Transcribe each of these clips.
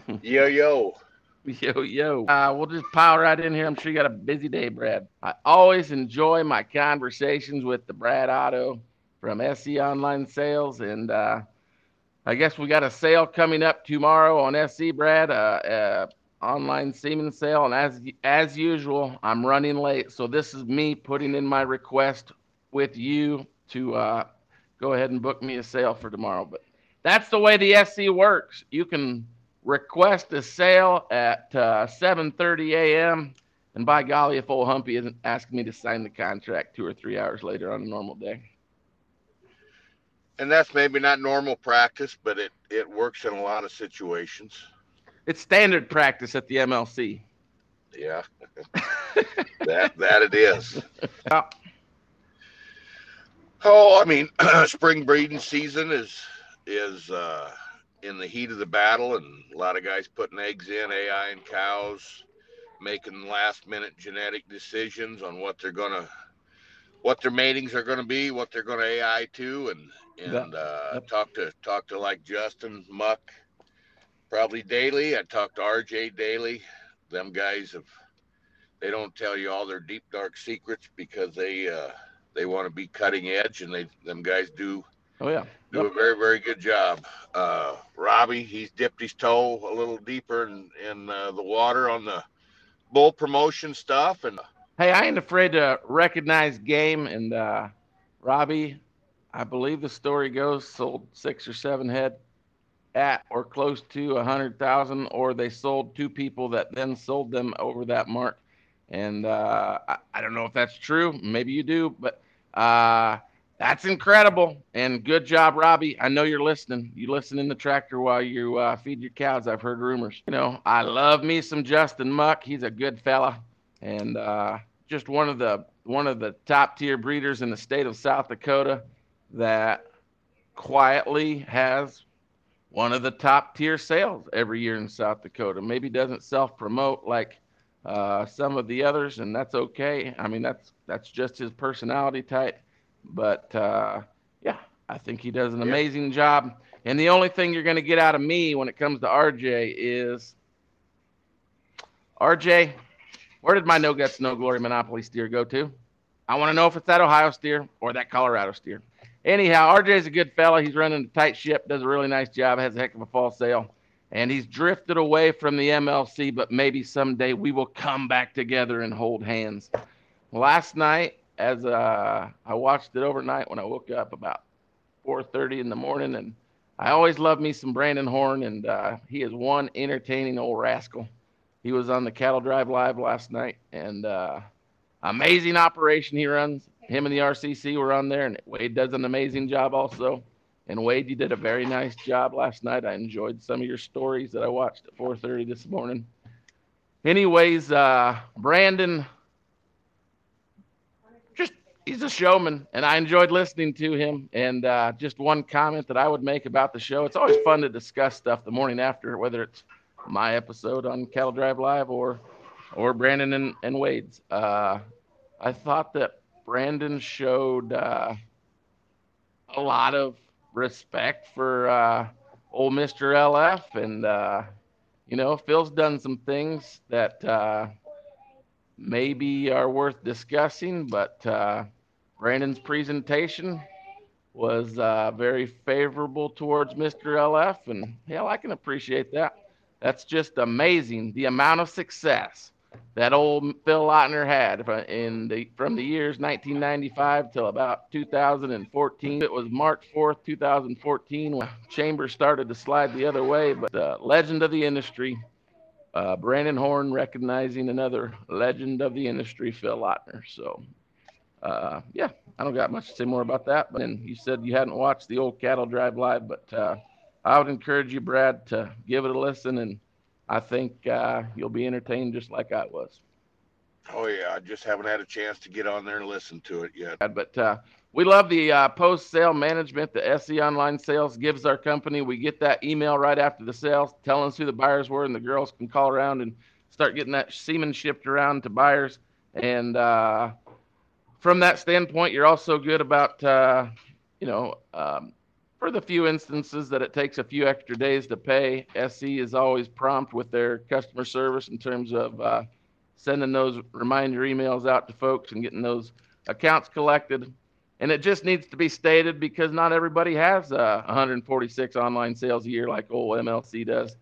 Yo, yo. Yo, yo. Uh, we'll just pile right in here. I'm sure you got a busy day, Brad. I always enjoy my conversations with the Brad Otto from SC Online Sales. And uh, I guess we got a sale coming up tomorrow on SC, Brad, uh, uh, online semen sale. And as, as usual, I'm running late. So this is me putting in my request with you to uh, go ahead and book me a sale for tomorrow. But that's the way the SC works. You can request a sale at uh, 7:30 a.m. And by golly, if old Humpy isn't asking me to sign the contract two or three hours later on a normal day. And that's maybe not normal practice, but it, it works in a lot of situations. It's standard practice at the MLC. Yeah, that that it is. Yeah. Oh, I mean, spring breeding season is is uh, in the heat of the battle, and a lot of guys putting eggs in AI and cows, making last minute genetic decisions on what they're gonna, what their matings are gonna be, what they're gonna AI to, and and uh, talk to talk to like Justin Mogck, probably daily. I talk to RJ daily. Them guys have, they don't tell you all their deep dark secrets because they uh, they want to be cutting edge, and they them guys do Oh yeah. do a very very good job. Uh, Robbie, he's dipped his toe a little deeper in in uh, the water on the bull promotion stuff, and Hey, I ain't afraid to recognize game. And uh, Robbie, I believe the story goes, sold six or seven head at or close to a hundred thousand, or they sold two people that then sold them over that mark. And uh, I, I don't know if that's true. Maybe you do, but uh, that's incredible. And good job, Robbie. I know you're listening. You listen in the tractor while you uh, feed your cows. I've heard rumors. You know, I love me some Justin Mogck. He's a good fella, and uh, just one of the one of the top tier breeders in the state of South Dakota that quietly has one of the top tier sales every year in South Dakota. Maybe doesn't self promote like uh, some of the others, and that's okay. I mean, that's that's just his personality type. But uh, yeah, I think he does an Yeah. amazing job. And the only thing you're going to get out of me when it comes to RJ is RJ, where did my no guts, no glory monopoly steer go to? I want to know if it's that Ohio steer or that Colorado steer. Anyhow, RJ's a good fella. He's running a tight ship, does a really nice job, has a heck of a fall sale. And he's drifted away from the MLC, but maybe someday we will come back together and hold hands. Last night, as uh, I watched it overnight when I woke up about 4:30 in the morning, and I always love me some Brandon Horn, and uh, he is one entertaining old rascal. He was on the Cattle Drive Live last night, and uh, amazing operation he runs. Him and the RCC were on there, and Wade does an amazing job also. And Wade, you did a very nice job last night. I enjoyed some of your stories that I watched at 4:30 this morning. Anyways, uh, Brandon, he's a showman, and I enjoyed listening to him. And uh, just one comment that I would make about the show: it's always fun to discuss stuff the morning after, whether it's my episode on Cattle Drive Live or or Brandon and, and Wade's. Uh, I thought that Brandon showed uh, a lot of respect for uh, old Mr. LF, and uh, you know Phil's done some things that uh, maybe are worth discussing, but uh, Brandon's presentation was uh, very favorable towards Mr. LF, and hell, I can appreciate that. That's just amazing the amount of success that old Phil Lautner had in the from the years 1995 till about 2014. It was March 4th, 2014, when Chambers started to slide the other way. But the legend of the industry, uh, Brandon Horn recognizing another legend of the industry, Phil Lautner. So, uh, yeah, I don't got much to say more about that. But then you said you hadn't watched the old Cattle Drive live, but uh, I would encourage you, Brad, to give it a listen and. I think uh, you'll be entertained just like I was. Oh yeah, I just haven't had a chance to get on there and listen to it yet. But uh, we love the uh, post sale management. The SC Online Sales gives our company. We get that email right after the sale telling us who the buyers were, and the girls can call around and start getting that semen shipped around to buyers. And uh, from that standpoint, you're also good about, uh, you know, um, for the few instances that it takes a few extra days to pay, SC is always prompt with their customer service in terms of uh, sending those reminder emails out to folks and getting those accounts collected. And it just needs to be stated because not everybody has uh, 146 online sales a year like old MLC does.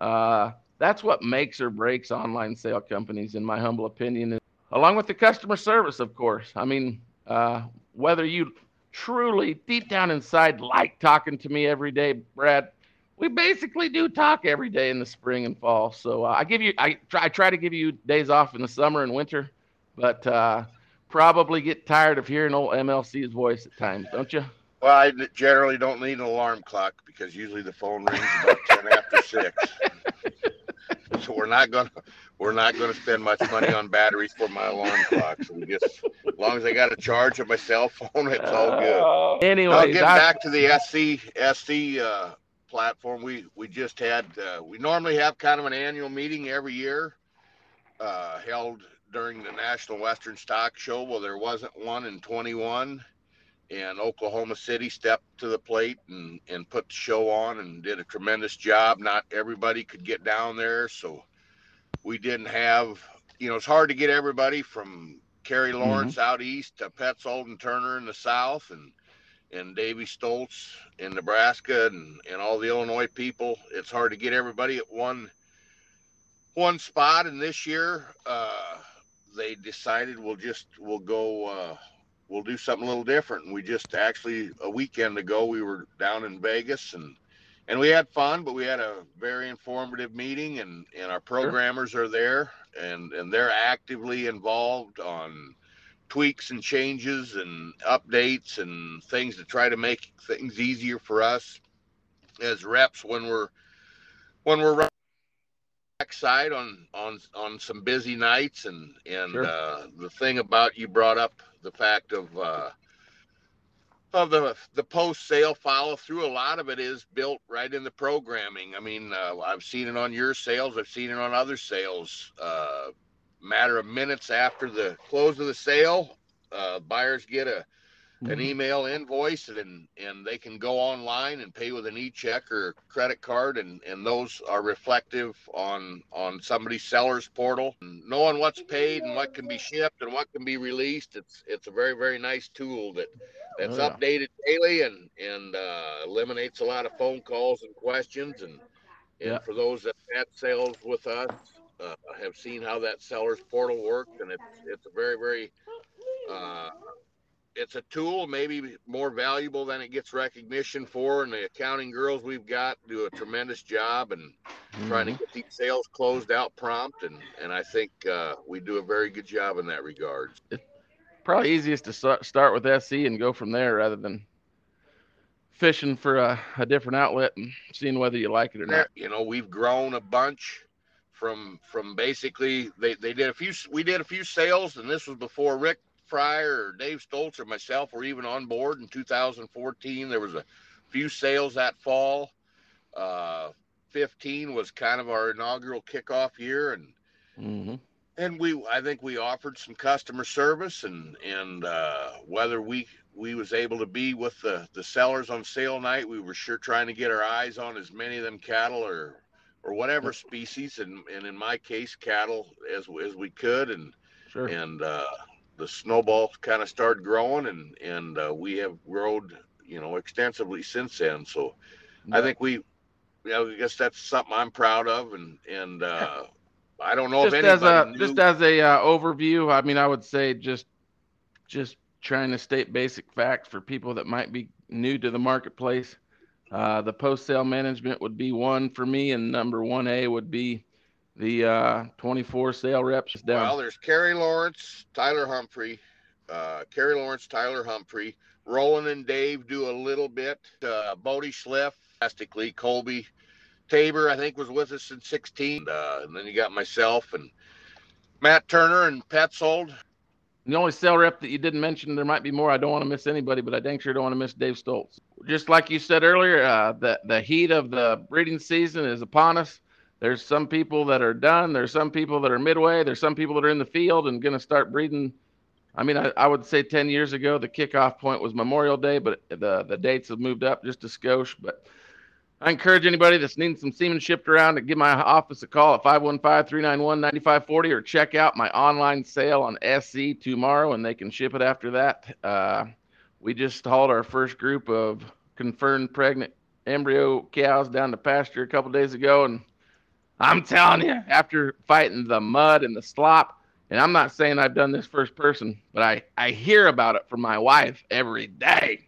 Uh, that's what makes or breaks online sale companies, in my humble opinion, along with the customer service, of course. I mean, uh, whether you truly deep down inside like talking to me every day, Brad. We basically do talk every day in the spring and fall. So uh, I give you, I try, I try to give you days off in the summer and winter, but uh, probably get tired of hearing old MLC's voice at times, don't you? Well, I generally don't need an alarm clock because usually the phone rings about ten after six. So we're not gonna we're not gonna spend much money on batteries for my alarm clock. So we just as long as I got a charge of my cell phone, it's all good. Uh, anyway, Now, getting back to the SC SC uh, platform, we we just had uh, we normally have kind of an annual meeting every year, uh, held during the National Western Stock Show. Well, there wasn't one in 21, and Oklahoma City stepped to the plate and and put the show on and did a tremendous job. Not everybody could get down there, so we didn't have. You know, it's hard to get everybody from Kerry Lawrence out east to Petzold and Turner in the south, and and Davy Stoltz in Nebraska, and and all the Illinois people. It's hard to get everybody at one one spot. And this year, uh, they decided we'll just we'll go. Uh, we'll do something a little different. And we just actually a weekend ago we were down in Vegas and and we had fun, but we had a very informative meeting and and our programmers are there and and they're actively involved on tweaks and changes and updates and things to try to make things easier for us as reps when we're when we're running backside on on on some busy nights. And and Sure. uh, the thing about you brought up the fact of uh, of the the post sale follow through a lot of it is built right in the programming. I mean uh, i've seen it on your sales. I've seen it on other sales uh, matter of minutes after the close of the sale uh, buyers get a an Mhm. email invoice and and they can go online and pay with an e-check or credit card and and those are reflective on on somebody's seller's portal and knowing what's paid and what can be shipped and what can be released it's it's a very very nice tool that that's Oh, yeah. updated daily and and uh, eliminates a lot of phone calls and questions and and Yeah. for those that had sales with us uh, have seen how that seller's portal works and it's it's a very very uh, it's a tool maybe more valuable than it gets recognition for and the accounting girls we've got do a tremendous job and trying to Mhm. get these sales closed out prompt and and i think uh, we do a very good job in that regard Probably easiest to sta- start with SC and go from there rather than fishing for a, a different outlet and seeing whether you like it or not. you know we've grown a bunch from from basically they they did a few we did a few sales and this was before rick fryer or dave stoltz or myself were even on board in 2014 there was a few sales that fall. Uh 15 was kind of our inaugural kickoff year and hmm and we i think we offered some customer service and and uh whether we we was able to be with the the sellers on sale night we were sure trying to get our eyes on as many of them cattle or or whatever species and and in my case cattle as as we could and Sure. and uh the snowball kind of started growing and and uh, we have grown you know extensively since then so i think we you know, I guess that's something I'm proud of, and and uh, I don't know just if as a knew. just as a uh, overview i mean i would say just just trying to state basic facts for people that might be new to the marketplace uh, the post sale management would be one for me and number 1a would be the uh, 24 sale reps down Well, there's Kerry Lawrence, Tyler Humphrey, uh, Kerry Lawrence, Tyler Humphrey, Roland and Dave do a little bit. Uh, Bodie Schliff, drastically, Colby Tabor, I think, was with us in 16. Uh, and then you got myself and Matt Turner and Petzold. The only sale rep that you didn't mention, there might be more. I don't want to miss anybody, but I dang sure don't want to miss Dave Stoltz. Just like you said earlier, uh, the the heat of the breeding season is upon us. There's some people that are done. There's some people that are midway. There's some people that are in the field and going to start breeding I mean, I, I would say 10 years ago, the kickoff point was Memorial Day, but the, the dates have moved up just a skosh. But I encourage anybody that's needing some semen shipped around to give my office a call at 515 391 9540 or check out my online sale on SC tomorrow and they can ship it after that. Uh, we just hauled our first group of confirmed pregnant embryo cows down to pasture a couple days ago. And I'm telling you, after fighting the mud and the slop, and I'm not saying I've done this first person, but I, I hear about it from my wife every day.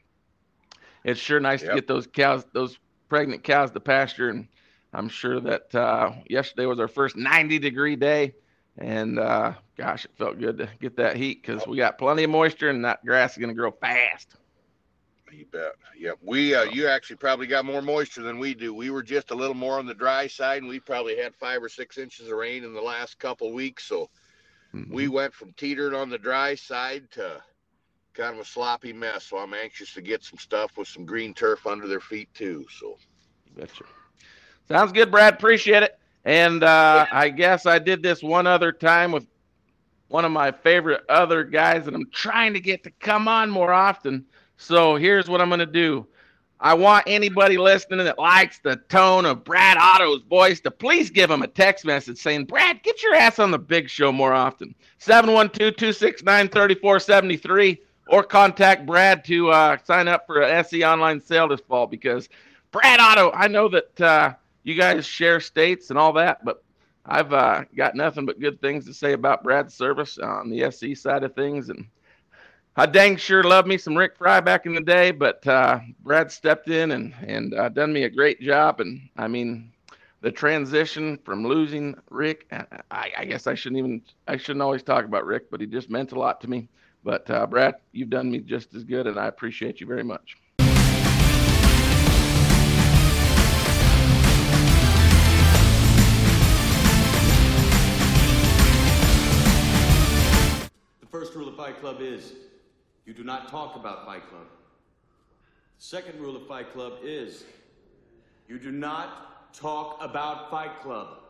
It's sure nice yep. to get those cows, those pregnant cows to pasture. And I'm sure that uh, yesterday was our first 90 degree day. And uh, gosh, it felt good to get that heat because we got plenty of moisture and that grass is going to grow fast. You bet. Yep. we uh, you actually probably got more moisture than we do. We were just a little more on the dry side, and we probably had five or six inches of rain in the last couple weeks. So mm-hmm. we went from teetering on the dry side to kind of a sloppy mess. So I'm anxious to get some stuff with some green turf under their feet too. So, betcha. Sounds good, Brad. Appreciate it. And uh, I guess I did this one other time with one of my favorite other guys that I'm trying to get to come on more often. So here's what I'm going to do. I want anybody listening that likes the tone of Brad Otto's voice to please give him a text message saying, Brad, get your ass on the big show more often. 712 269 3473 or contact Brad to uh, sign up for an SC online sale this fall because Brad Otto, I know that uh, you guys share states and all that, but I've uh, got nothing but good things to say about Brad's service on the SC side of things. And I dang sure loved me some Rick Fry back in the day, but uh, Brad stepped in and and uh, done me a great job. And I mean, the transition from losing Rick, I, I, guess I shouldn't even I shouldn't always talk about Rick, but he just meant a lot to me. But uh, Brad, you've done me just as good, and I appreciate you very much. The first rule of Fight Club is you do not talk about Fight Club. The second rule of Fight Club is you do not talk about Fight Club.